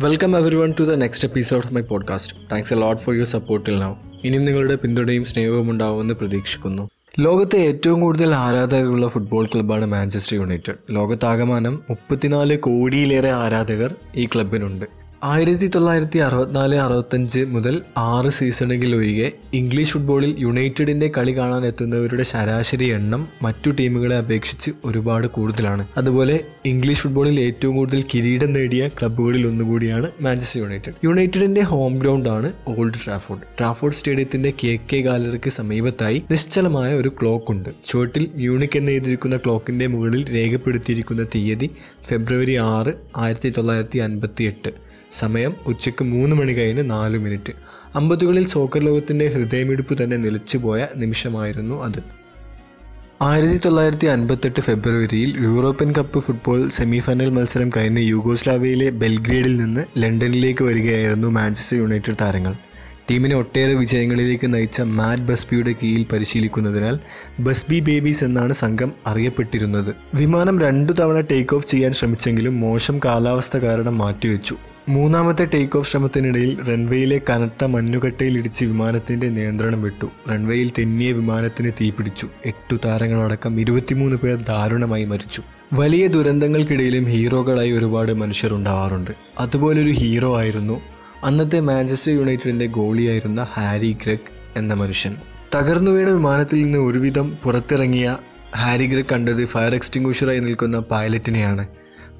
Welcome everyone to the next episode of my podcast thanks a lot for your സപ്പോർട്ടിൽ now ഇനിയും നിങ്ങളുടെ പിന്തുണയും സ്നേഹവും ഉണ്ടാവുമെന്ന് പ്രതീക്ഷിക്കുന്നു. ലോകത്തെ ഏറ്റവും കൂടുതൽ ആരാധകരുള്ള ഫുട്ബോൾ ക്ലബ്ബാണ് മാഞ്ചസ്റ്റർ യുണൈറ്റഡ് ലോകത്താകമാനം മുപ്പത്തിനാല് കോടിയിലേറെ ആരാധകർ ഈ ക്ലബിനുണ്ട് ആയിരത്തി തൊള്ളായിരത്തി അറുപത്തിനാല് അറുപത്തഞ്ച് മുതൽ ആറ് സീസണുകളിൽ ഒഴികെ ഇംഗ്ലീഷ് ഫുട്ബോളിൽ യുണൈറ്റഡിന്റെ കളി കാണാൻ എത്തുന്നവരുടെ ശരാശരി എണ്ണം മറ്റു ടീമുകളെ അപേക്ഷിച്ച് ഒരുപാട് കൂടുതലാണ്. അതുപോലെ ഇംഗ്ലീഷ് ഫുട്ബോളിൽ ഏറ്റവും കൂടുതൽ കിരീടം നേടിയ ക്ലബ്ബുകളിൽ ഒന്നുകൂടിയാണ് മാഞ്ചസ്റ്റർ യുണൈറ്റഡ്. യുണൈറ്റഡിന്റെ ഹോം ഗ്രൗണ്ട് ആണ് ഓൾഡ് ട്രാഫോർഡ്. ട്രാഫോർഡ് സ്റ്റേഡിയത്തിന്റെ കെ കെ ഗാലറിക്ക് സമീപത്തായി നിശ്ചലമായ ഒരു ക്ലോക്ക് ഉണ്ട്. ചുവട്ടിൽ മ്യൂണിക് എന്ന് എഴുതിയിരിക്കുന്ന ക്ലോക്കിന്റെ മുകളിൽ രേഖപ്പെടുത്തിയിരിക്കുന്ന തീയതി ഫെബ്രുവരി ആറ് ആയിരത്തി തൊള്ളായിരത്തി അൻപത്തി എട്ട് സമയം ഉച്ചയ്ക്ക് മൂന്ന് മണി കഴിഞ്ഞ് നാല് മിനിറ്റ്. അമ്പതുകളിൽ സോക്കർ ലോകത്തിന്റെ ഹൃദയമിടിപ്പ് തന്നെ നിലച്ചുപോയ നിമിഷമായിരുന്നു അത്. ആയിരത്തി തൊള്ളായിരത്തി അൻപത്തെട്ട് ഫെബ്രുവരിയിൽ യൂറോപ്യൻ കപ്പ് ഫുട്ബോൾ സെമിഫൈനൽ മത്സരം കഴിഞ്ഞ് യൂഗോസ്ലാവിയയിലെ ബെൽഗ്രേഡിൽ നിന്ന് ലണ്ടനിലേക്ക് വരികയായിരുന്നു മാഞ്ചസ്റ്റർ യുണൈറ്റഡ് താരങ്ങൾ. ടീമിനെ ഒട്ടേറെ വിജയങ്ങളിലേക്ക് നയിച്ച മാറ്റ് ബസ്ബിയുടെ കീഴിൽ പരിശീലിക്കുന്നതിനാൽ ബസ്ബി ബേബീസ് എന്നാണ് സംഘം അറിയപ്പെട്ടിരുന്നത്. വിമാനം രണ്ടു തവണ ടേക്ക് ഓഫ് ചെയ്യാൻ ശ്രമിച്ചെങ്കിലും മോശം കാലാവസ്ഥ കാരണം മാറ്റിവെച്ചു. മൂന്നാമത്തെ ടേക്ക് ഓഫ് ശ്രമത്തിനിടയിൽ റൺവേയിലെ കനത്ത മഞ്ഞുകട്ടയിൽ ഇടിച്ച് വിമാനത്തിന്റെ നിയന്ത്രണം വിട്ടു. റൺവേയിൽ തെന്നിയ വിമാനത്തിന് തീപിടിച്ചു. എട്ടു താരങ്ങളടക്കം ഇരുപത്തിമൂന്ന് പേർ ദാരുണമായി മരിച്ചു. വലിയ ദുരന്തങ്ങൾക്കിടയിലും ഹീറോകളായി ഒരുപാട് മനുഷ്യർ ഉണ്ടാവാറുണ്ട് അതുപോലൊരു ഹീറോ ആയിരുന്നു അന്നത്തെ മാഞ്ചസ്റ്റർ യുണൈറ്റഡിന്റെ ഗോളിയായിരുന്ന ഹാരി ഗ്രെഗ് എന്ന മനുഷ്യൻ. തകർന്നു വീണ വിമാനത്തിൽ നിന്ന് ഒരുവിധം പുറത്തിറങ്ങിയ ഹാരി ഗ്രെഗ് കണ്ടത് ഫയർ എക്സ്റ്റിങ്ക്വിഷറായി നിൽക്കുന്ന പൈലറ്റിനെയാണ്.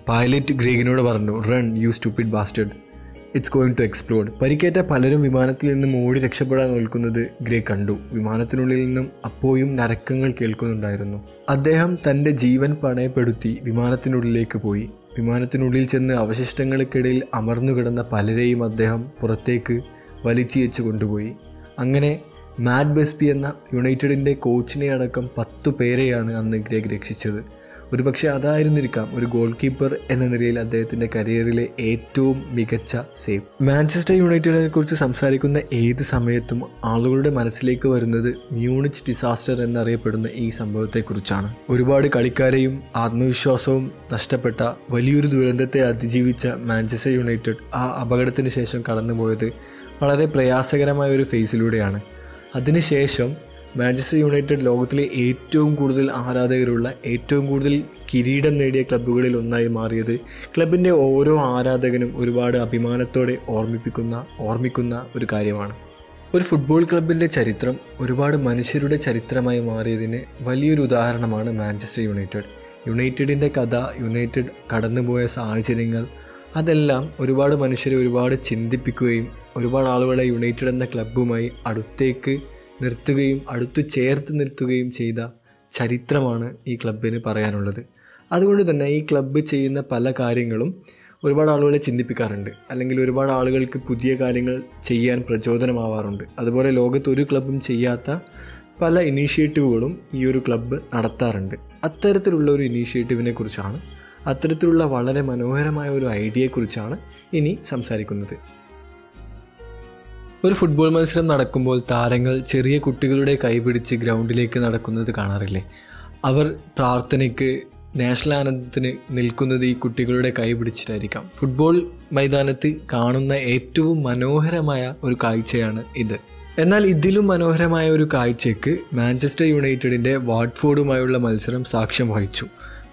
പൈലറ്റ് ഗ്രീഗിനോട് പറഞ്ഞു run you stupid bastard it's going to explode പരിക്കേറ്റ പലരും വിമാനത്തിൽ നിന്നും ഓടി രക്ഷപ്പെടാൻ നിൽക്കുന്നത് ഗ്രേ കണ്ടു. വിമാനത്തിനുള്ളിൽ നിന്നും അപ്പോയും നരക്കങ്ങൾ കേൾക്കുന്നുണ്ടായിരുന്നു. അദ്ദേഹം തന്റെ ജീവൻ പണയപ്പെടുത്തി വിമാനത്തിനുള്ളിലേക്ക് പോയി. വിമാനത്തിനുള്ളിൽ ചെന്ന് അവശിഷ്ടങ്ങൾക്കിടയിൽ അമർന്നു കിടന്ന പലരെയും അദ്ദേഹം പുറത്തേക്ക് വലിച്ചിയച്ചു കൊണ്ടുപോയി. അങ്ങനെ മാറ്റ് ബെസ്പി എന്ന യുണൈറ്റഡിന്റെ കോച്ചിനെ അടക്കം പത്തു പേരെയാണ് അന്ന് ഗ്രേഗ് രക്ഷിച്ചത്. ഒരുപക്ഷെ അതായിരുന്നിരിക്കാം ഒരു ഗോൾ കീപ്പർ എന്ന നിലയിൽ അദ്ദേഹത്തിന്റെ കരിയറിലെ ഏറ്റവും മികച്ച സേവ് മാഞ്ചസ്റ്റർ യുണൈറ്റഡിനെ കുറിച്ച് സംസാരിക്കുന്ന ഏത് സമയത്തും ആളുകളുടെ മനസ്സിലേക്ക് വരുന്നത് മ്യൂണിച്ച് ഡിസാസ്റ്റർ എന്നറിയപ്പെടുന്ന ഈ സംഭവത്തെക്കുറിച്ചാണ്. ഒരുപാട് കളിക്കാരെയും ആത്മവിശ്വാസവും നഷ്ടപ്പെട്ട വലിയൊരു ദുരന്തത്തെ അതിജീവിച്ച മാഞ്ചസ്റ്റർ യുണൈറ്റഡ് ആ അപകടത്തിന് ശേഷം കടന്നുപോയത് വളരെ പ്രയാസകരമായ ഒരു ഫേസിലൂടെയാണ് അതിനുശേഷം മാഞ്ചസ്റ്റർ യുണൈറ്റഡ് ലോകത്തിലെ ഏറ്റവും കൂടുതൽ ആരാധകരുള്ള ഏറ്റവും കൂടുതൽ കിരീടം നേടിയ ക്ലബ്ബുകളിൽ ഒന്നായി മാറിയത് ക്ലബിന്റെ ഓരോ ആരാധകനും ഒരുപാട് അഭിമാനത്തോടെ ഓർമ്മിപ്പിക്കുന്ന ഓർമ്മിക്കുന്ന ഒരു കാര്യമാണ്. ഒരു ഫുട്ബോൾ ക്ലബിന്റെ ചരിത്രം ഒരുപാട് മനുഷ്യരുടെ ചരിത്രമായി മാറിയതിന് വലിയൊരു ഉദാഹരണമാണ് മാഞ്ചസ്റ്റർ യുണൈറ്റഡ്. യുണൈറ്റഡിന്റെ കഥ യുണൈറ്റഡ് കടന്നുപോയ സാഹചര്യങ്ങൾ അതെല്ലാം ഒരുപാട് മനുഷ്യരെ ഒരുപാട് ചിന്തിപ്പിക്കുകയും ഒരുപാട് ആളുകളെ യുണൈറ്റഡ് എന്ന ക്ലബ്ബുമായി അടുത്തേക്ക് നിർത്തുകയും അടുത്തു ചേർത്ത് നിർത്തുകയും ചെയ്ത ചരിത്രമാണ് ഈ ക്ലബിന് പറയാനുള്ളത്. അതുകൊണ്ട് തന്നെ ഈ ക്ലബ്ബ് ചെയ്യുന്ന പല കാര്യങ്ങളും ഒരുപാട് ആളുകളെ ചിന്തിപ്പിക്കാറുണ്ട്. അല്ലെങ്കിൽ ഒരുപാട് ആളുകൾക്ക് പുതിയ കാര്യങ്ങൾ ചെയ്യാൻ പ്രചോദനമാവാറുണ്ട്. അതുപോലെ ലോകത്ത് ഒരു ക്ലബ്ബും ചെയ്യാത്ത പല ഇനീഷ്യേറ്റീവുകളും ഈ ഒരു ക്ലബ്ബ് നടത്താറുണ്ട്. അത്തരത്തിലുള്ള ഒരു ഇനീഷ്യേറ്റീവിനെ കുറിച്ചാണ് അത്തരത്തിലുള്ള വളരെ മനോഹരമായ ഒരു ഐഡിയയെക്കുറിച്ചാണ് ഇനി സംസാരിക്കുന്നത്. ഒരു ഫുട്ബോൾ മത്സരം നടക്കുമ്പോൾ താരങ്ങൾ ചെറിയ കുട്ടികളുടെ കൈപിടിച്ച് ഗ്രൗണ്ടിലേക്ക് നടക്കുന്നത് കാണാറില്ലേ? അവർ പ്രാർത്ഥനയ്ക്ക് നാഷണൽ ആനന്ദത്തിന് നിൽക്കുന്നത് ഈ കുട്ടികളുടെ കൈ പിടിച്ചിട്ടായിരിക്കാം. ഫുട്ബോൾ മൈതാനത്ത് കാണുന്ന ഏറ്റവും മനോഹരമായ ഒരു കാഴ്ചയാണ് ഇത്. എന്നാൽ ഇതിലും മനോഹരമായ ഒരു കാഴ്ചയ്ക്ക് മാഞ്ചസ്റ്റർ യുണൈറ്റഡിന്റെ വാട്ട്ഫോർഡുമായുള്ള മത്സരം സാക്ഷ്യം വഹിച്ചു.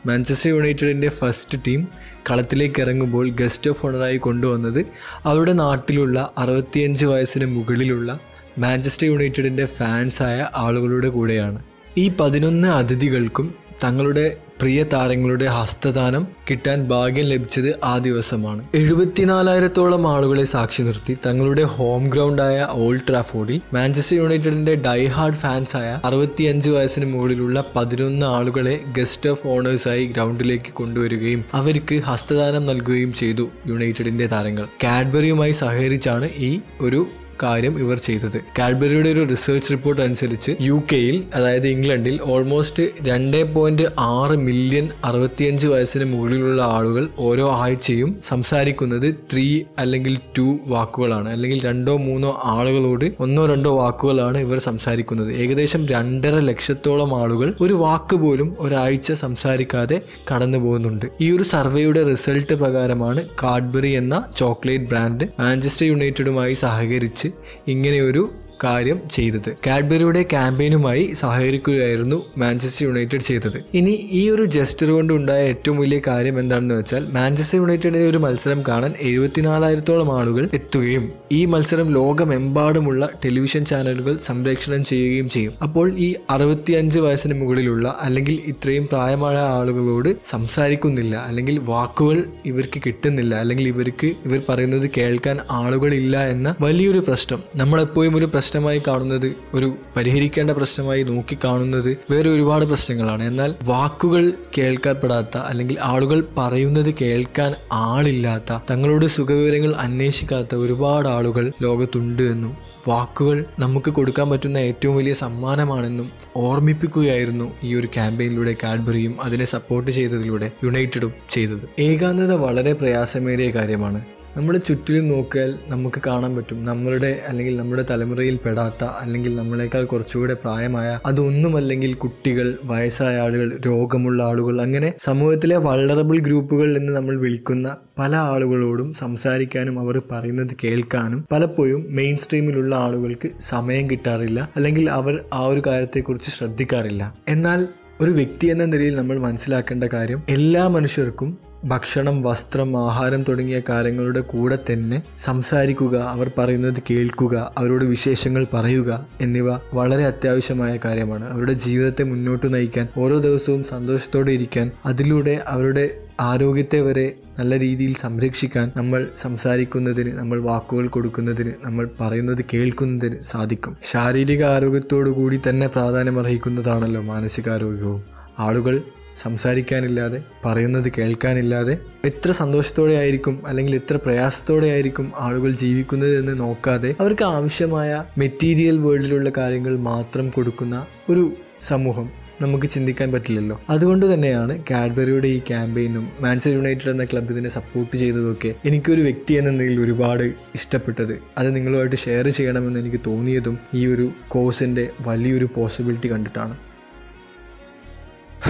മാഞ്ചസ്റ്റർ യുണൈറ്റഡിന്റെ ഫസ്റ്റ് ടീം കളത്തിലേക്ക് ഇറങ്ങുമ്പോൾ ഗസ്റ്റ് ഓഫ് ഓണറായി കൊണ്ടുവന്നത് അവരുടെ നാട്ടിലുള്ള അറുപത്തിയഞ്ച് വയസ്സിന് മുകളിലുള്ള മാഞ്ചസ്റ്റർ യുണൈറ്റഡിന്റെ ഫാൻസായ ആളുകളുടെ കൂടെയാണ്. ഈ പതിനൊന്ന് അതിഥികൾക്കും തങ്ങളുടെ പ്രിയ താരങ്ങളുടെ ഹസ്തദാനം കിട്ടാൻ ഭാഗ്യം ലഭിച്ചത് ആ ദിവസമാണ്. എഴുപത്തിനാലായിരത്തോളം ആളുകളെ സാക്ഷി നിർത്തി തങ്ങളുടെ ഹോം ഗ്രൗണ്ടായ ഓൾഡ് ട്രാഫോർഡിൽ മാഞ്ചസ്റ്റർ യുണൈറ്റഡിന്റെ ഡൈഹാർഡ് ഫാൻസായ അറുപത്തിയഞ്ച് വയസ്സിന് മുകളിലുള്ള പതിനൊന്ന് ആളുകളെ ഗസ്റ്റ് ഓഫ് ഓണേഴ്സായി ഗ്രൗണ്ടിലേക്ക് കൊണ്ടുവരികയും അവർക്ക് ഹസ്തദാനം നൽകുകയും ചെയ്തു യുണൈറ്റഡിന്റെ താരങ്ങൾ. കാഡ്ബറിയുമായി സഹകരിച്ചാണ് ഈ ഒരു കാര്യം ഇവർ ചെയ്തത്. കാഡ്ബറിയുടെ ഒരു റിസർച്ച് റിപ്പോർട്ട് അനുസരിച്ച് യു കെയിൽ അതായത് ഇംഗ്ലണ്ടിൽ ഓൾമോസ്റ്റ് രണ്ട് പോയിന്റ് ആറ് മില്യൺ അറുപത്തിയഞ്ച് വയസ്സിന് മുകളിലുള്ള ആളുകൾ ഓരോ ആഴ്ചയും സംസാരിക്കുന്നത് ത്രീ അല്ലെങ്കിൽ ടു വാക്കുകളാണ്. അല്ലെങ്കിൽ രണ്ടോ മൂന്നോ ആളുകളോട് ഒന്നോ രണ്ടോ വാക്കുകളാണ് ഇവർ സംസാരിക്കുന്നത്. ഏകദേശം രണ്ടര ലക്ഷത്തോളം ആളുകൾ ഒരു വാക്ക് പോലും ഒരാഴ്ച സംസാരിക്കാതെ കടന്നു പോകുന്നുണ്ട്. ഈ ഒരു സർവേയുടെ റിസൾട്ട് പ്രകാരമാണ് കാഡ്ബറി എന്ന ചോക്ലേറ്റ് ബ്രാൻഡ് മാഞ്ചസ്റ്റർ യുണൈറ്റഡുമായി സഹകരിച്ച് ഇങ്ങനെയൊരു കാര്യം ചെയ്തത്. കാഡ്ബറിയുടെ ക്യാമ്പയിനുമായി സഹകരിക്കുകയായിരുന്നു മാഞ്ചസ്റ്റർ യുണൈറ്റഡ് ചെയ്തത്. ഇനി ഈ ഒരു ജസ്റ്റർ കൊണ്ട് ഉണ്ടായ ഏറ്റവും വലിയ കാര്യം എന്താണെന്ന് വെച്ചാൽ മാഞ്ചസ്റ്റർ യുണൈറ്റഡിന്റെ ഒരു മത്സരം കാണാൻ എഴുപത്തിനാലായിരത്തോളം ആളുകൾ എത്തുകയും ഈ മത്സരം ലോകമെമ്പാടുമുള്ള ടെലിവിഷൻ ചാനലുകൾ സംപ്രേക്ഷണം ചെയ്യുകയും ചെയ്യും. അപ്പോൾ ഈ അറുപത്തിയഞ്ച് വയസ്സിന് മുകളിലുള്ള അല്ലെങ്കിൽ ഇത്രയും പ്രായമായ ആളുകളോട് സംസാരിക്കുന്നില്ല. അല്ലെങ്കിൽ വാക്കുകൾ ഇവർക്ക് കിട്ടുന്നില്ല. അല്ലെങ്കിൽ ഇവർക്ക് ഇവർ പറയുന്നത് കേൾക്കാൻ ആളുകളില്ല എന്ന വലിയൊരു പ്രശ്നം. നമ്മളെപ്പോഴും ഒരു പ്രശ്നമായി കാണുന്നത് ഒരു പരിഹരിക്കേണ്ട പ്രശ്നമായി നോക്കി കാണുന്നത് വേറെ ഒരുപാട് പ്രശ്നങ്ങളാണ്. എന്നാൽ വാക്കുകൾ കേൾക്കപ്പെടാത്ത അല്ലെങ്കിൽ ആളുകൾ പറയുന്നത് കേൾക്കാൻ ആളില്ലാത്ത തങ്ങളോട് സുഖവിവരങ്ങൾ അന്വേഷിക്കാത്ത ഒരുപാട് ആളുകൾ ലോകത്തുണ്ട് എന്നും വാക്കുകൾ നമുക്ക് കൊടുക്കാൻ പറ്റുന്ന ഏറ്റവും വലിയ സമ്മാനമാണെന്നും ഓർമ്മിപ്പിക്കുകയായിരുന്നു ഈ ഒരു ക്യാമ്പയിനിലൂടെ കാഡ്ബറിയും അതിനെ സപ്പോർട്ട് ചെയ്തതിലൂടെ യുണൈറ്റഡും ചെയ്തത്. ഏകാന്തത വളരെ പ്രയാസമേറിയ കാര്യമാണ്. നമ്മുടെ ചുറ്റിലും നോക്കിയാൽ നമുക്ക് കാണാൻ പറ്റും. നമ്മളുടെ അല്ലെങ്കിൽ നമ്മുടെ തലമുറയിൽ പെടാത്ത അല്ലെങ്കിൽ നമ്മളെക്കാൾ കുറച്ചുകൂടെ പ്രായമായ അതൊന്നുമല്ലെങ്കിൽ കുട്ടികൾ വയസ്സായ ആളുകൾ രോഗമുള്ള ആളുകൾ അങ്ങനെ സമൂഹത്തിലെ വൾണറബിൾ ഗ്രൂപ്പുകൾ എന്ന് നമ്മൾ വിളിക്കുന്ന പല ആളുകളോടും സംസാരിക്കാനും അവർ പറയുന്നത് കേൾക്കാനും പലപ്പോഴും മെയിൻ സ്ട്രീമിലുള്ള ആളുകൾക്ക് സമയം കിട്ടാറില്ല അല്ലെങ്കിൽ അവർ ആ ഒരു കാര്യത്തെക്കുറിച്ച് ശ്രദ്ധിക്കാറില്ല. എന്നാൽ ഒരു വ്യക്തി എന്ന നിലയിൽ നമ്മൾ മനസ്സിലാക്കേണ്ട കാര്യം എല്ലാ മനുഷ്യർക്കും ഭക്ഷണം വസ്ത്രം ആഹാരം തുടങ്ങിയ കാര്യങ്ങളുടെ കൂടെ തന്നെ സംസാരിക്കുക അവർ പറയുന്നത് കേൾക്കുക അവരോട് വിശേഷങ്ങൾ പറയുക എന്നിവ വളരെ അത്യാവശ്യമായ കാര്യമാണ്. അവരുടെ ജീവിതത്തെ മുന്നോട്ട് നയിക്കാൻ ഓരോ ദിവസവും സന്തോഷത്തോടെ ഇരിക്കാൻ അതിലൂടെ അവരുടെ ആരോഗ്യത്തെ വരെ നല്ല രീതിയിൽ സംരക്ഷിക്കാൻ നമ്മൾ സംസാരിക്കുന്നതിന് നമ്മൾ വാക്കുകൾ കൊടുക്കുന്നതിന് നമ്മൾ പറയുന്നത് കേൾക്കുന്നതിന് സാധിക്കും. ശാരീരിക ആരോഗ്യത്തോടു കൂടി തന്നെ പ്രാധാന്യം അർഹിക്കുന്നതാണല്ലോ മാനസികാരോഗ്യവും. ആളുകൾ സംസാരിക്കാനില്ലാതെ പറയുന്നത് കേൾക്കാനില്ലാതെ എത്ര സന്തോഷത്തോടെ ആയിരിക്കും അല്ലെങ്കിൽ എത്ര പ്രയാസത്തോടെ ആയിരിക്കും ആളുകൾ ജീവിക്കുന്നത് എന്ന് നോക്കാതെ അവർക്ക് ആവശ്യമായ മെറ്റീരിയൽ വേൾഡിലുള്ള കാര്യങ്ങൾ മാത്രം കൊടുക്കുന്ന ഒരു സമൂഹം നമുക്ക് ചിന്തിക്കാൻ പറ്റില്ലല്ലോ. അതുകൊണ്ട് തന്നെയാണ് കാഡ്ബറിയുടെ ഈ ക്യാമ്പയിനും മാൻസർ യുണൈറ്റഡ് എന്ന ക്ലബ് ഇതിനെ സപ്പോർട്ട് ചെയ്തതൊക്കെ എനിക്കൊരു വ്യക്തി എന്ന നിലയിൽ ഒരുപാട് ഇഷ്ടപ്പെട്ടത്. അത് നിങ്ങളുമായിട്ട് ഷെയർ ചെയ്യണമെന്ന് എനിക്ക് തോന്നിയതും ഈ ഒരു കോഴ്സിന്റെ വലിയൊരു പോസിബിലിറ്റി കണ്ടിട്ടാണ്.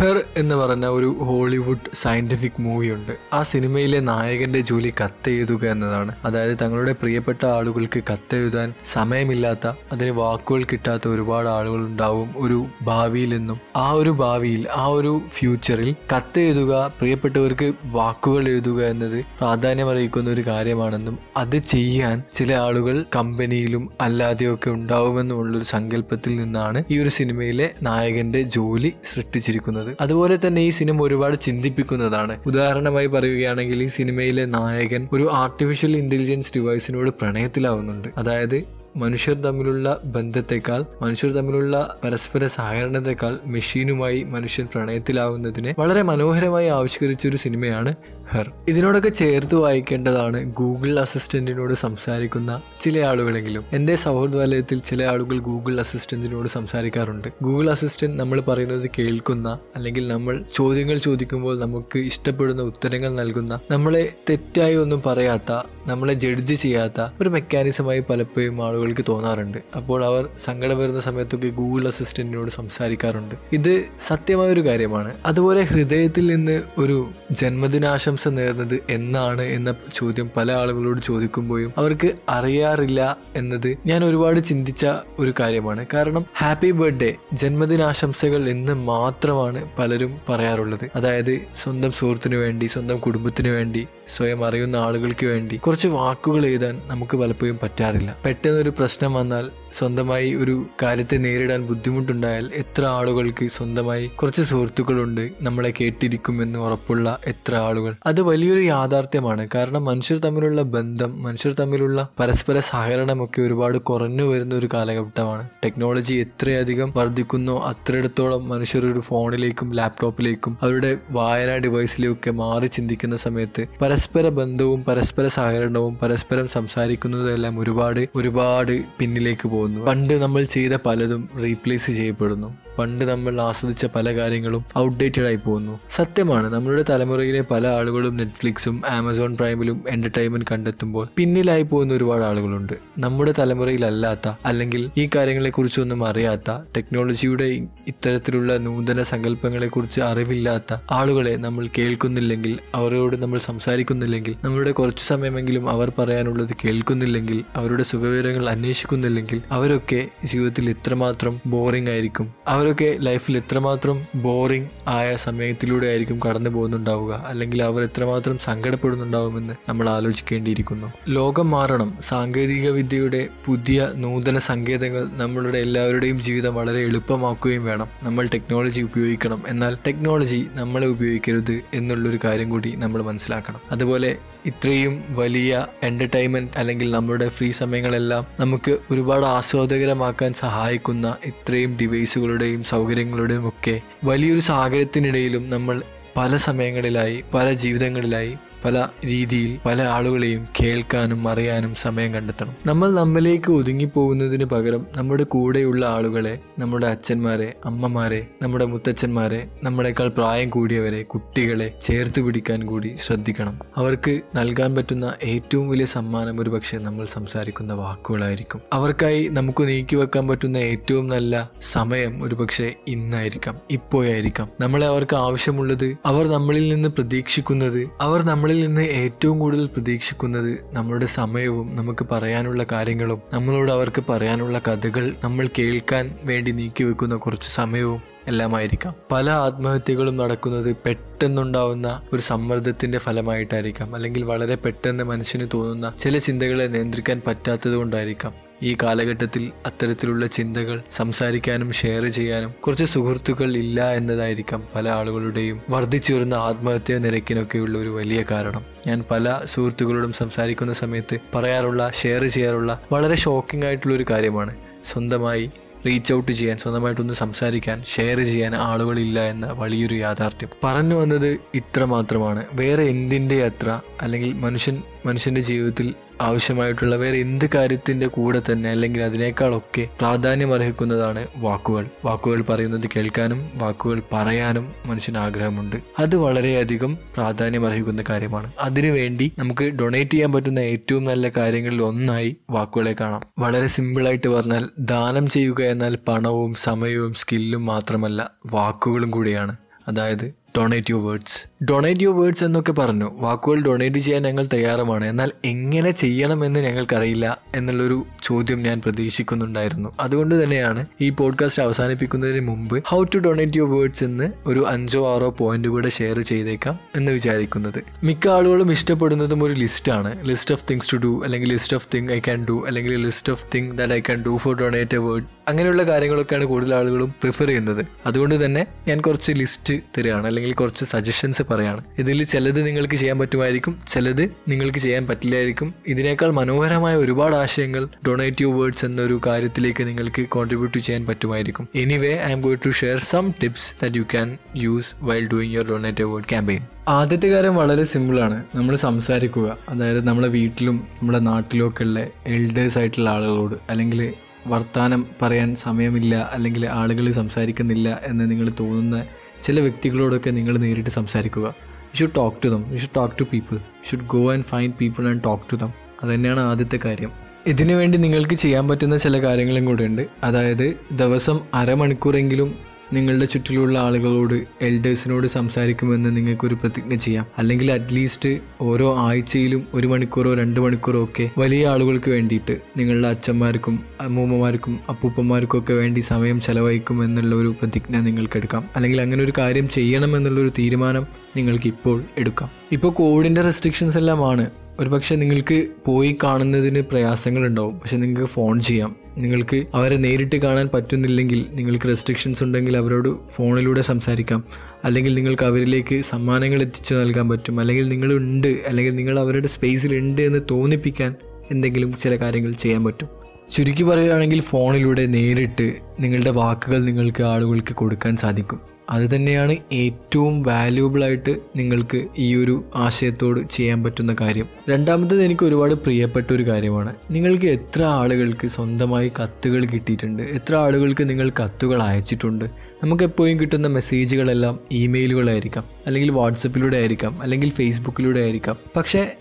ഹെർ എന്ന് പറഞ്ഞ ഒരു ഹോളിവുഡ് സയന്റിഫിക് മൂവിയുണ്ട് ആ സിനിമയിലെ നായകന്റെ ജോലി കത്തെഴുതുക എന്നതാണ്. അതായത് തങ്ങളുടെ പ്രിയപ്പെട്ട ആളുകൾക്ക് കത്തെഴുതാൻ സമയമില്ലാത്ത അതിന് വാക്കുകൾ കിട്ടാത്ത ഒരുപാട് ആളുകൾ ഉണ്ടാവും ഒരു ഭാവിയിൽ നിന്നും. ആ ഒരു ഭാവിയിൽ ആ ഒരു ഫ്യൂച്ചറിൽ കത്തെഴുതുക പ്രിയപ്പെട്ടവർക്ക് വാക്കുകൾ എഴുതുക എന്നത് പ്രാധാന്യമറിയിക്കുന്ന ഒരു കാര്യമാണെന്നും അത് ചെയ്യാൻ ചില ആളുകൾ കമ്പനിയിലും അല്ലാതെയും അല്ലാതെയൊക്കെ ഉണ്ടാവുമെന്നുമുള്ളൊരു സങ്കല്പത്തിൽ നിന്നാണ് ഈ ഒരു സിനിമയിലെ നായകന്റെ ജോലി സൃഷ്ടിച്ചിരിക്കുന്നത്. അതുപോലെ തന്നെ ഈ സിനിമ ഒരുപാട് ചിന്തിപ്പിക്കുന്നതാണ്. ഉദാഹരണമായി പറയുകയാണെങ്കിൽ ഈ സിനിമയിലെ നായകൻ ഒരു ആർട്ടിഫിഷ്യൽ ഇന്റലിജൻസ് ഡിവൈസിനോട് പ്രണയത്തിലാവുന്നുണ്ട്. അതായത് മനുഷ്യർ തമ്മിലുള്ള ബന്ധത്തെക്കാൾ മനുഷ്യർ തമ്മിലുള്ള പരസ്പര സഹകരണത്തെക്കാൾ മെഷീനുമായി മനുഷ്യൻ പ്രണയത്തിലാവുന്നതിനെ വളരെ മനോഹരമായി ആവിഷ്കരിച്ച ഒരു സിനിമയാണ് ഹെർ. ഇതിനോടൊക്കെ ചേർത്ത് വായിക്കേണ്ടതാണ് ഗൂഗിൾ അസിസ്റ്റന്റിനോട് സംസാരിക്കുന്ന ചില ആളുകളെങ്കിലും. എന്റെ സൗഹൃദ വലയത്തിൽ ചില ആളുകൾ ഗൂഗിൾ അസിസ്റ്റന്റിനോട് സംസാരിക്കാറുണ്ട്. ഗൂഗിൾ അസിസ്റ്റന്റ് നമ്മൾ പറയുന്നത് കേൾക്കുന്ന അല്ലെങ്കിൽ നമ്മൾ ചോദ്യങ്ങൾ ചോദിക്കുമ്പോൾ നമുക്ക് ഇഷ്ടപ്പെടുന്ന ഉത്തരങ്ങൾ നൽകുന്ന നമ്മളെ തെറ്റായി ഒന്നും പറയാത്ത നമ്മളെ ജഡ്ജ് ചെയ്യാത്ത ഒരു മെക്കാനിസമായി പലപ്പോഴും ആളുകൾക്ക് തോന്നാറുണ്ട്. അപ്പോൾ അവർ സങ്കടം വരുന്ന സമയത്തൊക്കെ ഗൂഗിൾ അസിസ്റ്റന്റിനോട് സംസാരിക്കാറുണ്ട്. ഇത് സത്യമായ ഒരു കാര്യമാണ്. അതുപോലെ ഹൃദയത്തിൽ നിന്ന് ഒരു ജന്മദിനാശംസ നേർന്നത് എന്നാണ് എന്ന ചോദ്യം പല ആളുകളോട് ചോദിക്കുമ്പോഴും അവർക്ക് അറിയാറില്ല എന്നത് ഞാൻ ഒരുപാട് ചിന്തിച്ച ഒരു കാര്യമാണ്. കാരണം ഹാപ്പി ബർത്ത്ഡേ ജന്മദിനാശംസകൾ എന്ന് മാത്രമാണ് പലരും പറയാറുള്ളത്. അതായത് സ്വന്തം സുഹൃത്തിനു വേണ്ടി സ്വന്തം കുടുംബത്തിനു വേണ്ടി സ്വയം അറിയുന്ന ആളുകൾക്ക് വേണ്ടി കുറച്ച് വാക്കുകൾ എഴുതാൻ നമുക്ക് പലപ്പോഴും പറ്റാറില്ല. പെട്ടെന്നൊരു പ്രശ്നം വന്നാൽ സ്വന്തമായി ഒരു കാര്യത്തെ നേരിടാൻ ബുദ്ധിമുട്ടുണ്ടായാൽ എത്ര ആളുകൾക്ക് സ്വന്തമായി കുറച്ച് സുഹൃത്തുക്കളുണ്ട് നമ്മളെ കേട്ടിരിക്കുമെന്ന് ഉറപ്പുള്ള എത്ര ആളുകൾ. അത് വലിയൊരു യാഥാർത്ഥ്യമാണ്. കാരണം മനുഷ്യർ തമ്മിലുള്ള ബന്ധം മനുഷ്യർ തമ്മിലുള്ള പരസ്പര സഹകരണമൊക്കെ ഒരുപാട് കുറഞ്ഞു വരുന്ന ഒരു കാലഘട്ടമാണ്. ടെക്നോളജി എത്രയധികം വർദ്ധിക്കുന്നോ അത്രയിടത്തോളം മനുഷ്യർ ഒരു ഫോണിലേക്കും ലാപ്ടോപ്പിലേക്കും അവരുടെ വായനാ ഡിവൈസിലേക്കൊക്കെ മാറി ചിന്തിക്കുന്ന സമയത്ത് പരസ്പര ബന്ധവും പരസ്പര സഹകരണവും പരസ്പരം സംസാരിക്കുന്നതെല്ലാം ഒരുപാട് ഒരുപാട് പിന്നിലേക്ക് പോകുന്നു. പണ്ട് നമ്മൾ ചെയ്ത പലതും റീപ്ലേസ് ചെയ്യപ്പെടുന്നു. പണ്ട് നമ്മൾ ആസ്വദിച്ച പല കാര്യങ്ങളും ഔട്ട്ഡേറ്റഡ് ആയി പോകുന്നു. സത്യമാണ് നമ്മളുടെ തലമുറയിലെ പല ആളുകളും നെറ്റ്ഫ്ലിക്സും ആമസോൺ പ്രൈമിലും എന്റർടൈൻമെന്റ് കണ്ടെത്തുമ്പോൾ പിന്നിലായി പോകുന്ന ഒരുപാട് ആളുകളുണ്ട്. നമ്മുടെ തലമുറയിലല്ലാത്ത അല്ലെങ്കിൽ ഈ കാര്യങ്ങളെക്കുറിച്ചൊന്നും അറിയാത്ത ടെക്നോളജിയുടെ ഇത്തരത്തിലുള്ള നൂതന സങ്കല്പങ്ങളെക്കുറിച്ച് അറിവില്ലാത്ത ആളുകളെ നമ്മൾ കേൾക്കുന്നില്ലെങ്കിൽ അവരോട് നമ്മൾ സംസാരിക്കുന്നില്ലെങ്കിൽ നമ്മളുടെ കുറച്ചു സമയമെങ്കിലും അവർ പറയാനുള്ളത് കേൾക്കുന്നില്ലെങ്കിൽ അവരുടെ സുഖവിവരങ്ങൾ അന്വേഷിക്കുന്നില്ലെങ്കിൽ അവരൊക്കെ ജീവിതത്തിൽ ഇത്രമാത്രം ബോറിംഗ് ആയിരിക്കും. അവരൊക്കെ ലൈഫിൽ എത്രമാത്രം ബോറിംഗ് ആയ സമയത്തിലൂടെ ആയിരിക്കും കടന്നു പോകുന്നുണ്ടാവുക അല്ലെങ്കിൽ അവർ എത്രമാത്രം സങ്കടപ്പെടുന്നുണ്ടാവുമെന്ന് നമ്മൾ ആലോചിക്കേണ്ടിയിരിക്കുന്നു. ലോകം മാറണം. സാങ്കേതിക വിദ്യയുടെ പുതിയ നൂതന സങ്കേതങ്ങൾ നമ്മളുടെ എല്ലാവരുടെയും ജീവിതം വളരെ എളുപ്പമാക്കുകയും വേണം. നമ്മൾ ടെക്നോളജി ഉപയോഗിക്കണം. എന്നാൽ ടെക്നോളജി നമ്മളെ ഉപയോഗിക്കരുത് എന്നുള്ളൊരു കാര്യം കൂടി നമ്മൾ മനസ്സിലാക്കണം. അതുപോലെ ഇത്രയും വലിയ എന്റർടൈൻമെന്റ് അല്ലെങ്കിൽ നമ്മുടെ ഫ്രീ സമയങ്ങളെല്ലാം നമുക്ക് ഒരുപാട് ആസ്വാദകരമാക്കാൻ സഹായിക്കുന്ന ഇത്രയും ഡിവൈസുകളുടെയും സൗകര്യങ്ങളുടെയും ഒക്കെ വലിയൊരു സാഗരത്തിനിടയിലും നമ്മൾ പല സമയങ്ങളിലായി പല ജീവിതങ്ങളിലായി പല രീതിയിൽ പല ആളുകളെയും കേൾക്കാനും അറിയാനും സമയം കണ്ടെത്തണം. നമ്മൾ നമ്മിലേക്ക് ഒതുങ്ങിപ്പോകുന്നതിന് പകരം നമ്മുടെ കൂടെയുള്ള ആളുകളെ നമ്മുടെ അച്ഛന്മാരെ അമ്മമാരെ നമ്മുടെ മുത്തച്ഛന്മാരെ നമ്മളെക്കാൾ പ്രായം കൂടിയവരെ കുട്ടികളെ ചേർത്ത് പിടിക്കാൻ കൂടി ശ്രദ്ധിക്കണം. അവർക്ക് നൽകാൻ പറ്റുന്ന ഏറ്റവും വലിയ സമ്മാനം ഒരുപക്ഷെ നമ്മൾ സംസാരിക്കുന്ന വാക്കുകളായിരിക്കും. അവർക്കായി നമുക്ക് നീക്കി വെക്കാൻ പറ്റുന്ന ഏറ്റവും നല്ല സമയം ഒരുപക്ഷെ ഇന്നായിരിക്കാം ഇപ്പോഴായിരിക്കാം. നമ്മളെ അവർക്ക് ആവശ്യമുള്ളത് അവർ നമ്മളിൽ നിന്ന് പ്രതീക്ഷിക്കുന്നത് അവർ നമ്മളിൽ നിന്ന് ഏറ്റവും കൂടുതൽ പ്രതീക്ഷിക്കുന്നത് നമ്മുടെ സമയവും നമുക്ക് പറയാനുള്ള കാര്യങ്ങളും നമ്മളോട് അവർക്ക് പറയാനുള്ള കഥകൾ നമ്മൾ കേൾക്കാൻ വേണ്ടി നീക്കി വെക്കുന്ന കുറച്ച് സമയവും എല്ലാമായിരിക്കാം. പല ആത്മഹത്യകളും നടക്കുന്നത് പെട്ടെന്നുണ്ടാവുന്ന ഒരു സമ്മർദ്ദത്തിന്റെ ഫലമായിട്ടായിരിക്കാം. അല്ലെങ്കിൽ വളരെ പെട്ടെന്ന് മനുഷ്യന് തോന്നുന്ന ചില ചിന്തകളെ നിയന്ത്രിക്കാൻ പറ്റാത്തത് കൊണ്ടായിരിക്കാം. ഈ കാലഘട്ടത്തിൽ അത്തരത്തിലുള്ള ചിന്തകൾ സംസാരിക്കാനും ഷെയർ ചെയ്യാനും കുറച്ച് സുഹൃത്തുക്കൾ ഇല്ല എന്നതായിരിക്കാം പല ആളുകളുടെയും വർദ്ധിച്ചുവരുന്ന ആത്മഹത്യാ നിരക്കിനൊക്കെയുള്ള ഒരു വലിയ കാരണം. ഞാൻ പല സുഹൃത്തുക്കളോടും സംസാരിക്കുന്ന സമയത്ത് പറയാറുള്ള ഷെയർ ചെയ്യാറുള്ള വളരെ ഷോക്കിംഗ് ആയിട്ടുള്ള ഒരു കാര്യമാണ്. സ്വന്തമായി റീച്ച് ഔട്ട് ചെയ്യാൻ സ്വന്തമായിട്ടൊന്ന് സംസാരിക്കാൻ ഷെയർ ചെയ്യാൻ ആളുകളില്ല എന്ന വലിയൊരു യാഥാർത്ഥ്യം. പറഞ്ഞു വന്നത് ഇത്ര മാത്രമാണ് വേറെ എന്തിന്റെ അത്ര? അല്ലെങ്കിൽ മനുഷ്യൻ മനുഷ്യന്റെ ജീവിതത്തിൽ ആവശ്യമായിട്ടുള്ള വേറെ എന്ത് കാര്യത്തിന്റെ കൂടെ തന്നെ അല്ലെങ്കിൽ അതിനേക്കാളൊക്കെ പ്രാധാന്യം അർഹിക്കുന്നതാണ് വാക്കുകൾ. വാക്കുകൾ പറയുന്നത് കേൾക്കാനും വാക്കുകൾ പറയാനും മനുഷ്യന് ആഗ്രഹമുണ്ട്. അത് വളരെയധികം പ്രാധാന്യം അർഹിക്കുന്ന കാര്യമാണ്. അതിനുവേണ്ടി നമുക്ക് ഡൊണേറ്റ് ചെയ്യാൻ പറ്റുന്ന ഏറ്റവും നല്ല കാര്യങ്ങളിൽ ഒന്നായി വാക്കുകളെ കാണാം. വളരെ സിമ്പിളായിട്ട് പറഞ്ഞാൽ ദാനം ചെയ്യുക എന്നാൽ പണവും സമയവും സ്കില്ലും മാത്രമല്ല വാക്കുകളും കൂടിയാണ്. അതായത് donate your words donate you words എന്നൊക്കെ പറഞ്ഞു. വാക്കുകൾ ഡൊണേറ്റ് ചെയ്യാൻ ഞങ്ങൾ തയ്യാറുമാണ്. എന്നാൽ എങ്ങനെ ചെയ്യണമെന്ന് ഞങ്ങൾക്കറിയില്ല എന്നുള്ളൊരു ചോദ്യം ഞാൻ പ്രതീക്ഷിക്കുന്നുണ്ടായിരുന്നു. അതുകൊണ്ട് തന്നെയാണ് ഈ പോഡ്കാസ്റ്റ് അവസാനിപ്പിക്കുന്നതിന് മുമ്പ് how to donate your words എന്ന് ഒരു അഞ്ചോ ആറോ പോയിന്റ് കൂടെ ഷെയർ ചെയ്തേക്കാം എന്ന് വിചാരിക്കുന്നത്. മിക്ക ആളുകളും ഇഷ്ടപ്പെടുന്നതും ഒരു ലിസ്റ്റാണ് list of things to do അല്ലെങ്കിൽ list of thing I can do അല്ലെങ്കിൽ list of thing that I can do for donate a word അങ്ങനെയുള്ള കാര്യങ്ങളൊക്കെയാണ് കൂടുതൽ ആളുകളും പ്രിഫർ ചെയ്യുന്നത്. അതുകൊണ്ട് തന്നെ ഞാൻ കുറച്ച് ലിസ്റ്റ് തരികയാണ്. അല്ലെങ്കിൽ കുറച്ച് സജഷൻസ് പറയാണ്. ഇതിൽ ചിലത് നിങ്ങൾക്ക് ചെയ്യാൻ പറ്റുമായിരിക്കും ചിലത് നിങ്ങൾക്ക് ചെയ്യാൻ പറ്റില്ലായിരിക്കും. ഇതിനേക്കാൾ മനോഹരമായ ഒരുപാട് ആശയങ്ങൾ ഡൊണേറ്റീവ് വേർഡ്സ് എന്നൊരു കാര്യത്തിലേക്ക് നിങ്ങൾക്ക് കോൺട്രിബ്യൂട്ട് ചെയ്യാൻ പറ്റുമായിരിക്കും. Anyway I am going to share some tips that you can use while doing your donative word campaign ആദ്യത്തെ കാര്യം വളരെ സിമ്പിളാണ് നമ്മൾ സംസാരിക്കുക. അതായത് നമ്മുടെ വീട്ടിലും നമ്മുടെ നാട്ടിലും ഒക്കെ ഉള്ള എൽഡേഴ്സ് ആയിട്ടുള്ള ആളുകളോട് അല്ലെങ്കിൽ വർത്തമാനം പറയാൻ സമയമില്ല അല്ലെങ്കിൽ ആളുകൾ സംസാരിക്കുന്നില്ല എന്ന് നിങ്ങൾ തോന്നുന്ന ചില വ്യക്തികളോടൊക്കെ നിങ്ങൾ നേരിട്ട് സംസാരിക്കുക. You should talk to them you should talk to people you should go and find people and talk to them അതുതന്നെയാണ് ആദ്യത്തെ കാര്യം. ഇതിനുവേണ്ടി നിങ്ങൾക്ക് ചെയ്യാൻ പറ്റുന്ന ചില കാര്യങ്ങളും കൂടെ ഉണ്ട്. അതായത് ദിവസം അരമണിക്കൂറെങ്കിലും നിങ്ങളുടെ ചുറ്റിലുള്ള ആളുകളോട് എൽഡേഴ്സിനോട് സംസാരിക്കുമെന്ന് നിങ്ങൾക്കൊരു പ്രതിജ്ഞ ചെയ്യാം. അല്ലെങ്കിൽ അറ്റ്ലീസ്റ്റ് ഓരോ ആഴ്ചയിലും ഒരു മണിക്കൂറോ രണ്ട് മണിക്കൂറോ ഒക്കെ വലിയ ആളുകൾക്ക് വേണ്ടിയിട്ട് നിങ്ങളുടെ അച്ഛന്മാർക്കും അമ്മൂമ്മമാർക്കും അപ്പൂപ്പന്മാർക്കും ഒക്കെ വേണ്ടി സമയം ചെലവഴിക്കും എന്നുള്ള ഒരു പ്രതിജ്ഞ നിങ്ങൾക്ക് എടുക്കാം അല്ലെങ്കിൽ അങ്ങനെ ഒരു കാര്യം ചെയ്യണം എന്നുള്ളൊരു തീരുമാനം നിങ്ങൾക്ക് ഇപ്പോൾ എടുക്കാം. ഇപ്പോൾ കോവിഡിന്റെ റെസ്ട്രിക്ഷൻസ് എല്ലാമാണ്. ഒരു പക്ഷേ നിങ്ങൾക്ക് പോയി കാണുന്നതിന് പ്രയാസങ്ങളുണ്ടാവും. പക്ഷെ നിങ്ങൾക്ക് ഫോൺ ചെയ്യാം. നിങ്ങൾക്ക് അവരെ നേരിട്ട് കാണാൻ പറ്റുന്നില്ലെങ്കിൽ നിങ്ങൾക്ക് റെസ്ട്രിക്ഷൻസ് ഉണ്ടെങ്കിൽ അവരോട് ഫോണിലൂടെ സംസാരിക്കാം. അല്ലെങ്കിൽ നിങ്ങൾക്ക് അവരിലേക്ക് സമ്മാനങ്ങൾ എത്തിച്ചു നൽകാൻ പറ്റും. അല്ലെങ്കിൽ നിങ്ങളുണ്ട് അല്ലെങ്കിൽ നിങ്ങൾ അവരുടെ സ്പേസിൽ ഉണ്ട് എന്ന് തോന്നിപ്പിക്കാൻ എന്തെങ്കിലും ചില കാര്യങ്ങൾ ചെയ്യാൻ പറ്റും. ചുരുക്കി പറയുകയാണെങ്കിൽ ഫോണിലൂടെ നേരിട്ട് നിങ്ങളുടെ വാക്കുകൾ നിങ്ങൾക്ക് ആളുകൾക്ക് കൊടുക്കാൻ സാധിക്കും. അത് തന്നെയാണ് ഏറ്റവും വാല്യൂബിളായിട്ട് നിങ്ങൾക്ക് ഈ ഒരു ആശയത്തോട് ചെയ്യാൻ പറ്റുന്ന കാര്യം. രണ്ടാമത്തത് എനിക്ക് ഒരുപാട് പ്രിയപ്പെട്ട ഒരു കാര്യമാണ്. നിങ്ങൾക്ക് എത്ര ആളുകൾക്ക് സ്വന്തമായി കത്തുകൾ കിട്ടിയിട്ടുണ്ട്? എത്ര ആളുകൾക്ക് നിങ്ങൾ കത്തുകൾ അയച്ചിട്ടുണ്ട്? നമുക്ക് എപ്പോഴും കിട്ടുന്ന മെസ്സേജുകളെല്ലാം ഇമെയിലുകളായിരിക്കാം അല്ലെങ്കിൽ വാട്സപ്പിലൂടെ ആയിരിക്കാം. അല്ലെങ്കിൽ ഫേസ്ബുക്കിലൂടെ ആയിരിക്കാം. പക്ഷേ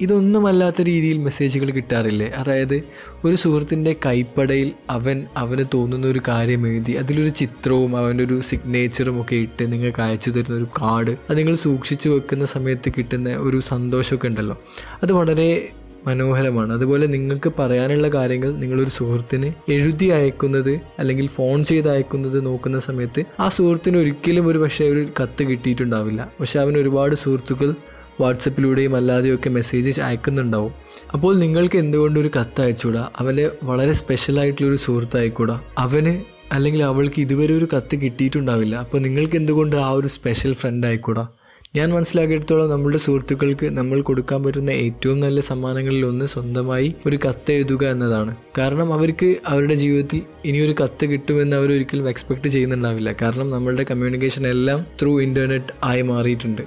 ഇതൊന്നുമല്ലാത്ത രീതിയിൽ മെസ്സേജുകൾ കിട്ടാറില്ലേ? അതായത് ഒരു സുഹൃത്തിന്റെ കൈപ്പടയിൽ അവൻ അവന് തോന്നുന്ന ഒരു കാര്യം എഴുതി അതിലൊരു ചിത്രവും അവന്റെ ഒരു സിഗ്നേച്ചറും ഒക്കെ ഇട്ട് നിങ്ങൾക്ക് അയച്ചു തരുന്ന ഒരു കാർഡ് അത് നിങ്ങൾ സൂക്ഷിച്ചു വെക്കുന്ന സമയത്ത് കിട്ടുന്ന ഒരു സന്തോഷമൊക്കെ ഉണ്ടല്ലോ. അത് വളരെ മനോഹരമാണ്. അതുപോലെ നിങ്ങൾക്ക് പറയാനുള്ള കാര്യങ്ങൾ നിങ്ങളൊരു സുഹൃത്തിന് എഴുതി അയക്കുന്നത് അല്ലെങ്കിൽ ഫോൺ ചെയ്ത് അയക്കുന്നത് നോക്കുന്ന സമയത്ത് ആ സുഹൃത്തിന് ഒരിക്കലും ഒരു പക്ഷേ ഒരു കത്ത് കിട്ടിയിട്ടുണ്ടാവില്ല. പക്ഷെ അവൻ ഒരുപാട് സുഹൃത്തുക്കൾ വാട്സപ്പിലൂടെയും അല്ലാതെയൊക്കെ മെസ്സേജ് അയക്കുന്നുണ്ടാവും. അപ്പോൾ നിങ്ങൾക്ക് എന്തുകൊണ്ട് ഒരു കത്ത് അയച്ചുകൂടാ അവനെ വളരെ സ്പെഷ്യലായിട്ടുള്ളൊരു സുഹൃത്തായിക്കൂടാ? അവന് അല്ലെങ്കിൽ അവൾക്ക് ഇതുവരെ ഒരു കത്ത് കിട്ടിയിട്ടുണ്ടാവില്ല. അപ്പോൾ നിങ്ങൾക്ക് എന്തുകൊണ്ട് ആ ഒരു സ്പെഷ്യൽ ഫ്രണ്ട് ആയിക്കൂടാ? ഞാൻ മനസ്സിലാക്കിയെടുത്തോളം നമ്മുടെ സുഹൃത്തുക്കൾക്ക് നമ്മൾ കൊടുക്കാൻ പറ്റുന്ന ഏറ്റവും നല്ല സമ്മാനങ്ങളിൽ ഒന്ന് സ്വന്തമായി ഒരു കത്ത് എഴുതുക എന്നതാണ്. കാരണം അവർക്ക് അവരുടെ ജീവിതത്തിൽ ഇനിയൊരു കത്ത് കിട്ടുമെന്ന് അവർ ഒരിക്കലും എക്സ്പെക്ട് ചെയ്യുന്നുണ്ടാവില്ല. കാരണം നമ്മളുടെ കമ്മ്യൂണിക്കേഷൻ എല്ലാം ത്രൂ ഇന്റർനെറ്റ് ആയി മാറിയിട്ടുണ്ട്.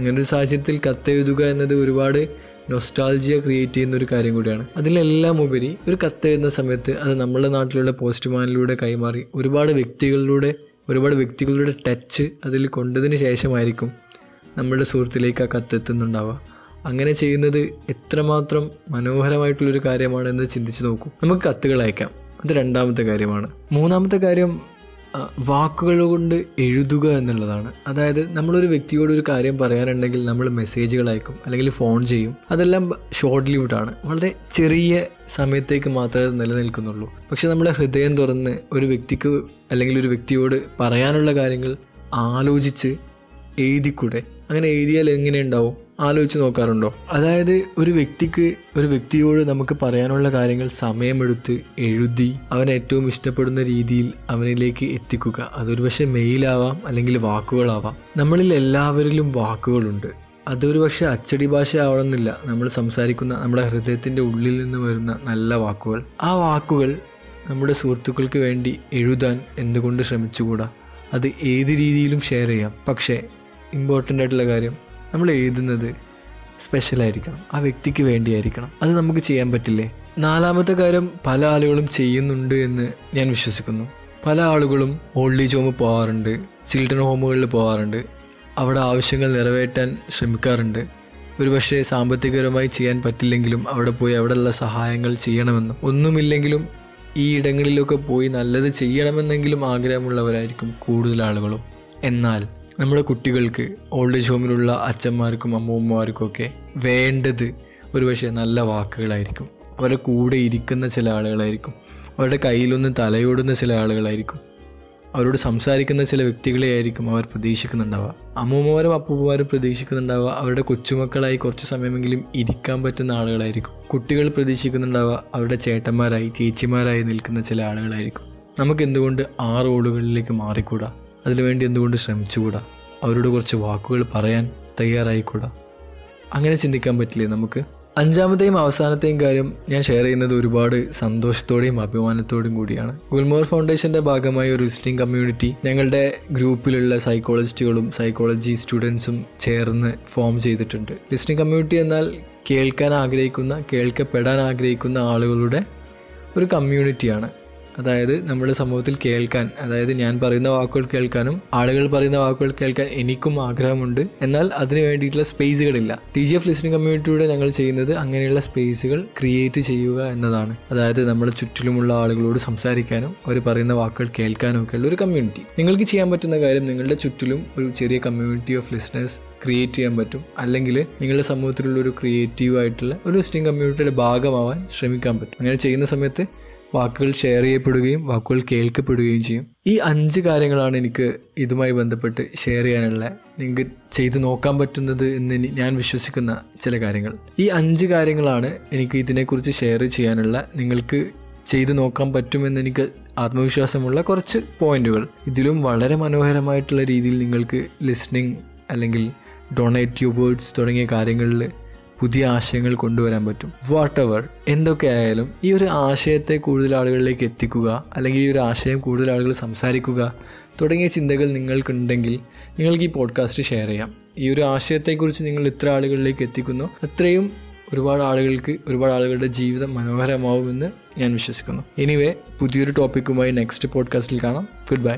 അങ്ങനെ ഒരു സാഹചര്യത്തിൽ കത്തെഴുതുക എന്നത് ഒരുപാട് നൊസ്റ്റാൾജിയ ക്രിയേറ്റ് ചെയ്യുന്ന ഒരു കാര്യം കൂടിയാണ്. അതിലെല്ലാം ഉപരി ഒരു കത്തെഴുതുന്ന സമയത്ത് അത് നമ്മുടെ നാട്ടിലുള്ള പോസ്റ്റ്മാനിലൂടെ കൈമാറി ഒരുപാട് വ്യക്തികളിലൂടെ ഒരുപാട് വ്യക്തികളുടെ ടച്ച് അതിൽ കൊണ്ടതിന് ശേഷമായിരിക്കും നമ്മുടെ സുഹൃത്തിലേക്ക് ആ കത്തെത്തുന്നുണ്ടാവുക അങ്ങനെ ചെയ്യുന്നത് എത്രമാത്രം മനോഹരമായിട്ടുള്ളൊരു കാര്യമാണെന്ന് ചിന്തിച്ച് നോക്കൂ. നമുക്ക് കത്തുകൾ അയക്കാം. അത് രണ്ടാമത്തെ കാര്യമാണ്. മൂന്നാമത്തെ കാര്യം വാക്കുകൾ കൊണ്ട് എഴുതുക എന്നുള്ളതാണ്. അതായത് നമ്മളൊരു വ്യക്തിയോട് ഒരു കാര്യം പറയാനുണ്ടെങ്കിൽ നമ്മൾ മെസ്സേജുകൾ അയക്കും അല്ലെങ്കിൽ ഫോൺ ചെയ്യും. അതെല്ലാം ഷോർട്ട് ലിവ്ഡ് ആണ്. വളരെ ചെറിയ സമയത്തേക്ക് മാത്രമേ നിലനിൽക്കുന്നുള്ളൂ. പക്ഷെ നമ്മുടെ ഹൃദയം തുറന്ന് ഒരു വ്യക്തിക്ക് അല്ലെങ്കിൽ ഒരു വ്യക്തിയോട് പറയാനുള്ള കാര്യങ്ങൾ ആലോചിച്ച് എഴുതിക്കൂടെ? അങ്ങനെ എഴുതിയാൽ എങ്ങനെ ഉണ്ടാവും? ആലോചിച്ച് നോക്കാറുണ്ടോ? അതായത് ഒരു വ്യക്തിക്ക് ഒരു വ്യക്തിയോട് നമുക്ക് പറയാനുള്ള കാര്യങ്ങൾ സമയമെടുത്ത് എഴുതി അവൻ ഏറ്റവും ഇഷ്ടപ്പെടുന്ന രീതിയിൽ അവനിലേക്ക് എത്തിക്കുക. അതൊരു പക്ഷേ മെയിലാവാം അല്ലെങ്കിൽ വാക്കുകളാവാം. നമ്മളിൽ എല്ലാവരിലും വാക്കുകളുണ്ട്. അതൊരു പക്ഷേ അച്ചടി ഭാഷ ആവണമെന്നില്ല നമ്മൾ സംസാരിക്കുന്ന നമ്മുടെ ഹൃദയത്തിന്റെ ഉള്ളിൽ നിന്ന് വരുന്ന നല്ല വാക്കുകൾ. ആ വാക്കുകൾ നമ്മുടെ സുഹൃത്തുക്കൾക്ക് വേണ്ടി എഴുതാൻ എന്തുകൊണ്ട് ശ്രമിച്ചുകൂടാ? അത് ഏത് രീതിയിലും ഷെയർ ചെയ്യാം. പക്ഷേ ഇമ്പോർട്ടന്റ് ആയിട്ടുള്ള കാര്യം നമ്മൾ എഴുതുന്നത് സ്പെഷ്യലായിരിക്കണം ആ വ്യക്തിക്ക് വേണ്ടിയായിരിക്കണം. അത് നമുക്ക് ചെയ്യാൻ പറ്റില്ലേ? നാലാമത്തെ കാര്യം പല ആളുകളും ചെയ്യുന്നുണ്ട് എന്ന് ഞാൻ വിശ്വസിക്കുന്നു. പല ആളുകളും ഓൾഡ് ഏജ് ഹോമിൽ പോകാറുണ്ട് ചിൽഡ്രൻ ഹോമുകളിൽ പോകാറുണ്ട് അവിടെ ആവശ്യങ്ങൾ നിറവേറ്റാൻ ശ്രമിക്കാറുണ്ട്. ഒരുപക്ഷെ സാമ്പത്തികപരമായി ചെയ്യാൻ പറ്റില്ലെങ്കിലും അവിടെ പോയി അവിടെയുള്ള സഹായങ്ങൾ ചെയ്യണമെന്നും ഒന്നുമില്ലെങ്കിലും ഈ ഇടങ്ങളിലൊക്കെ പോയി നല്ലത് ചെയ്യണമെന്നെങ്കിലും ആഗ്രഹമുള്ളവരായിരിക്കും കൂടുതൽ ആളുകളും. എന്നാൽ നമ്മുടെ കുട്ടികൾക്ക് ഓൾഡ് ഏജ് ഹോമിലുള്ള അച്ഛന്മാർക്കും അമ്മൂമ്മമാർക്കുമൊക്കെ വേണ്ടത് ഒരു പക്ഷേ നല്ല വാക്കുകളായിരിക്കും. അവരുടെ കൂടെ ഇരിക്കുന്ന ചില ആളുകളായിരിക്കും. അവരുടെ കയ്യിലൊന്ന് തലയോടുന്ന ചില ആളുകളായിരിക്കും. അവരോട് സംസാരിക്കുന്ന ചില വ്യക്തികളെ ആയിരിക്കും അവർ പ്രതീക്ഷിക്കുന്നുണ്ടാവുക. അമ്മൂമ്മമാരും അപ്പൂപ്പന്മാരും പ്രതീക്ഷിക്കുന്നുണ്ടാവുക. അവരുടെ കൊച്ചുമക്കളായി കുറച്ച് സമയമെങ്കിലും ഇരിക്കാൻ പറ്റുന്ന ആളുകളായിരിക്കും. കുട്ടികൾ പ്രതീക്ഷിക്കുന്നുണ്ടാവുക. അവരുടെ ചേട്ടന്മാരായി ചേച്ചിമാരായി നിൽക്കുന്ന ചില ആളുകളായിരിക്കും. നമുക്ക് എന്തുകൊണ്ട് ആ റോളുകളിലേക്ക് മാറിക്കൂടാ? അതിനുവേണ്ടി എന്തുകൊണ്ട് ശ്രമിച്ചുകൂടാ? അവരോട് കുറച്ച് വാക്കുകൾ പറയാൻ തയ്യാറായിക്കൂടാ? അങ്ങനെ ചിന്തിക്കാൻ പറ്റില്ലേ നമുക്ക്? അഞ്ചാമത്തെയും അവസാനത്തെയും കാര്യം ഞാൻ ഷെയർ ചെയ്യുന്നത് ഒരുപാട് സന്തോഷത്തോടെയും അഭിമാനത്തോടെയും കൂടിയാണ്. ഗുൽമോർ ഫൗണ്ടേഷന്റെ ഭാഗമായ ഒരു വിസിറ്റിംഗ് കമ്മ്യൂണിറ്റി ഞങ്ങളുടെ ഗ്രൂപ്പിലുള്ള സൈക്കോളജിസ്റ്റുകളും സൈക്കോളജി സ്റ്റുഡൻസും ചേർന്ന് ഫോം ചെയ്തിട്ടുണ്ട്. ലിസ്ണിംഗ് കമ്മ്യൂണിറ്റി എന്നാൽ കേൾക്കാൻ ആഗ്രഹിക്കുന്ന കേൾക്കപ്പെടാൻ ആഗ്രഹിക്കുന്ന ആളുകളുടെ ഒരു കമ്മ്യൂണിറ്റിയാണ് അതായത് നമ്മുടെ സമൂഹത്തിൽ കേൾക്കാൻ അതായത് ഞാൻ പറയുന്ന വാക്കുകൾ കേൾക്കാനും ആളുകൾ പറയുന്ന വാക്കുകൾ കേൾക്കാൻ എനിക്കും ആഗ്രഹമുണ്ട്. എന്നാൽ അതിന് വേണ്ടിയിട്ടുള്ള സ്പേസുകളില്ല. ടി ജി എഫ് ലിസണിംഗ് കമ്മ്യൂണിറ്റിയുടെ ഞങ്ങൾ ചെയ്യുന്നത് അങ്ങനെയുള്ള സ്പേസുകൾ ക്രിയേറ്റ് ചെയ്യുക എന്നതാണ്. അതായത് നമ്മുടെ ചുറ്റിലുമുള്ള ആളുകളോട് സംസാരിക്കാനും അവർ പറയുന്ന വാക്കുകൾ കേൾക്കാനും ഒക്കെ ഉള്ള ഒരു കമ്മ്യൂണിറ്റി നിങ്ങൾക്ക് ചെയ്യാൻ പറ്റുന്ന കാര്യം നിങ്ങളുടെ ചുറ്റിലും ഒരു ചെറിയ കമ്മ്യൂണിറ്റി ഓഫ് ലിസണേഴ്സ് ക്രിയേറ്റ് ചെയ്യാൻ പറ്റും. അല്ലെങ്കിൽ നിങ്ങളുടെ സമൂഹത്തിലുള്ള ഒരു ക്രിയേറ്റീവ് ആയിട്ടുള്ള ഒരു ലിസണിംഗ് കമ്മ്യൂണിറ്റിയുടെ ഭാഗമാവാൻ ശ്രമിക്കാൻ പറ്റും. അങ്ങനെ ചെയ്യുന്ന സമയത്ത് വാക്കുകൾ ഷെയർ ചെയ്യപ്പെടുകയും വാക്കുകൾ കേൾക്കപ്പെടുകയും ചെയ്യും. ഈ അഞ്ച് കാര്യങ്ങളാണ് എനിക്ക് ഇതുമായി ബന്ധപ്പെട്ട് ഷെയർ ചെയ്യാനുള്ള നിങ്ങൾക്ക് ചെയ്തു നോക്കാൻ പറ്റുന്നത് എന്ന് ഞാൻ വിശ്വസിക്കുന്ന ചില കാര്യങ്ങൾ. ഈ അഞ്ച് കാര്യങ്ങളാണ് എനിക്ക് ഇതിനെക്കുറിച്ച് ഷെയർ ചെയ്യാനുള്ള നിങ്ങൾക്ക് ചെയ്തു നോക്കാൻ പറ്റുമെന്ന് എനിക്ക് ആത്മവിശ്വാസമുള്ള കുറച്ച് പോയിന്റുകൾ ഇതിലും വളരെ മനോഹരമായിട്ടുള്ള രീതിയിൽ നിങ്ങൾക്ക് ലിസ്ണിംഗ് അല്ലെങ്കിൽ ഡൊണേറ്റ് യു വേർഡ്സ് തുടങ്ങിയ കാര്യങ്ങളിൽ പുതിയ ആശയങ്ങൾ കൊണ്ടുവരാൻ പറ്റും. വാട്ട് എവർ എന്തൊക്കെ ആയാലും ഈ ഒരു ആശയത്തെ കൂടുതൽ ആളുകളിലേക്ക് എത്തിക്കുക അല്ലെങ്കിൽ ഈ ഒരു ആശയം കൂടുതൽ ആളുകൾ സംസാരിക്കുക തുടങ്ങിയ ചിന്തകൾ നിങ്ങൾക്കുണ്ടെങ്കിൽ നിങ്ങൾക്ക് ഈ പോഡ്കാസ്റ്റ് ഷെയർ ചെയ്യാം. ഈ ഒരു ആശയത്തെക്കുറിച്ച് നിങ്ങൾ ഇത്ര ആളുകളിലേക്ക് എത്തിക്കുന്നു. അത്രയും ഒരുപാട് ആളുകൾക്ക് ഒരുപാട് ആളുകളുടെ ജീവിതം മനോഹരമാവുമെന്ന് ഞാൻ വിശ്വസിക്കുന്നു. എനിവേ പുതിയൊരു ടോപ്പിക്കുമായി നെക്സ്റ്റ് പോഡ്കാസ്റ്റിൽ കാണാം. Good bye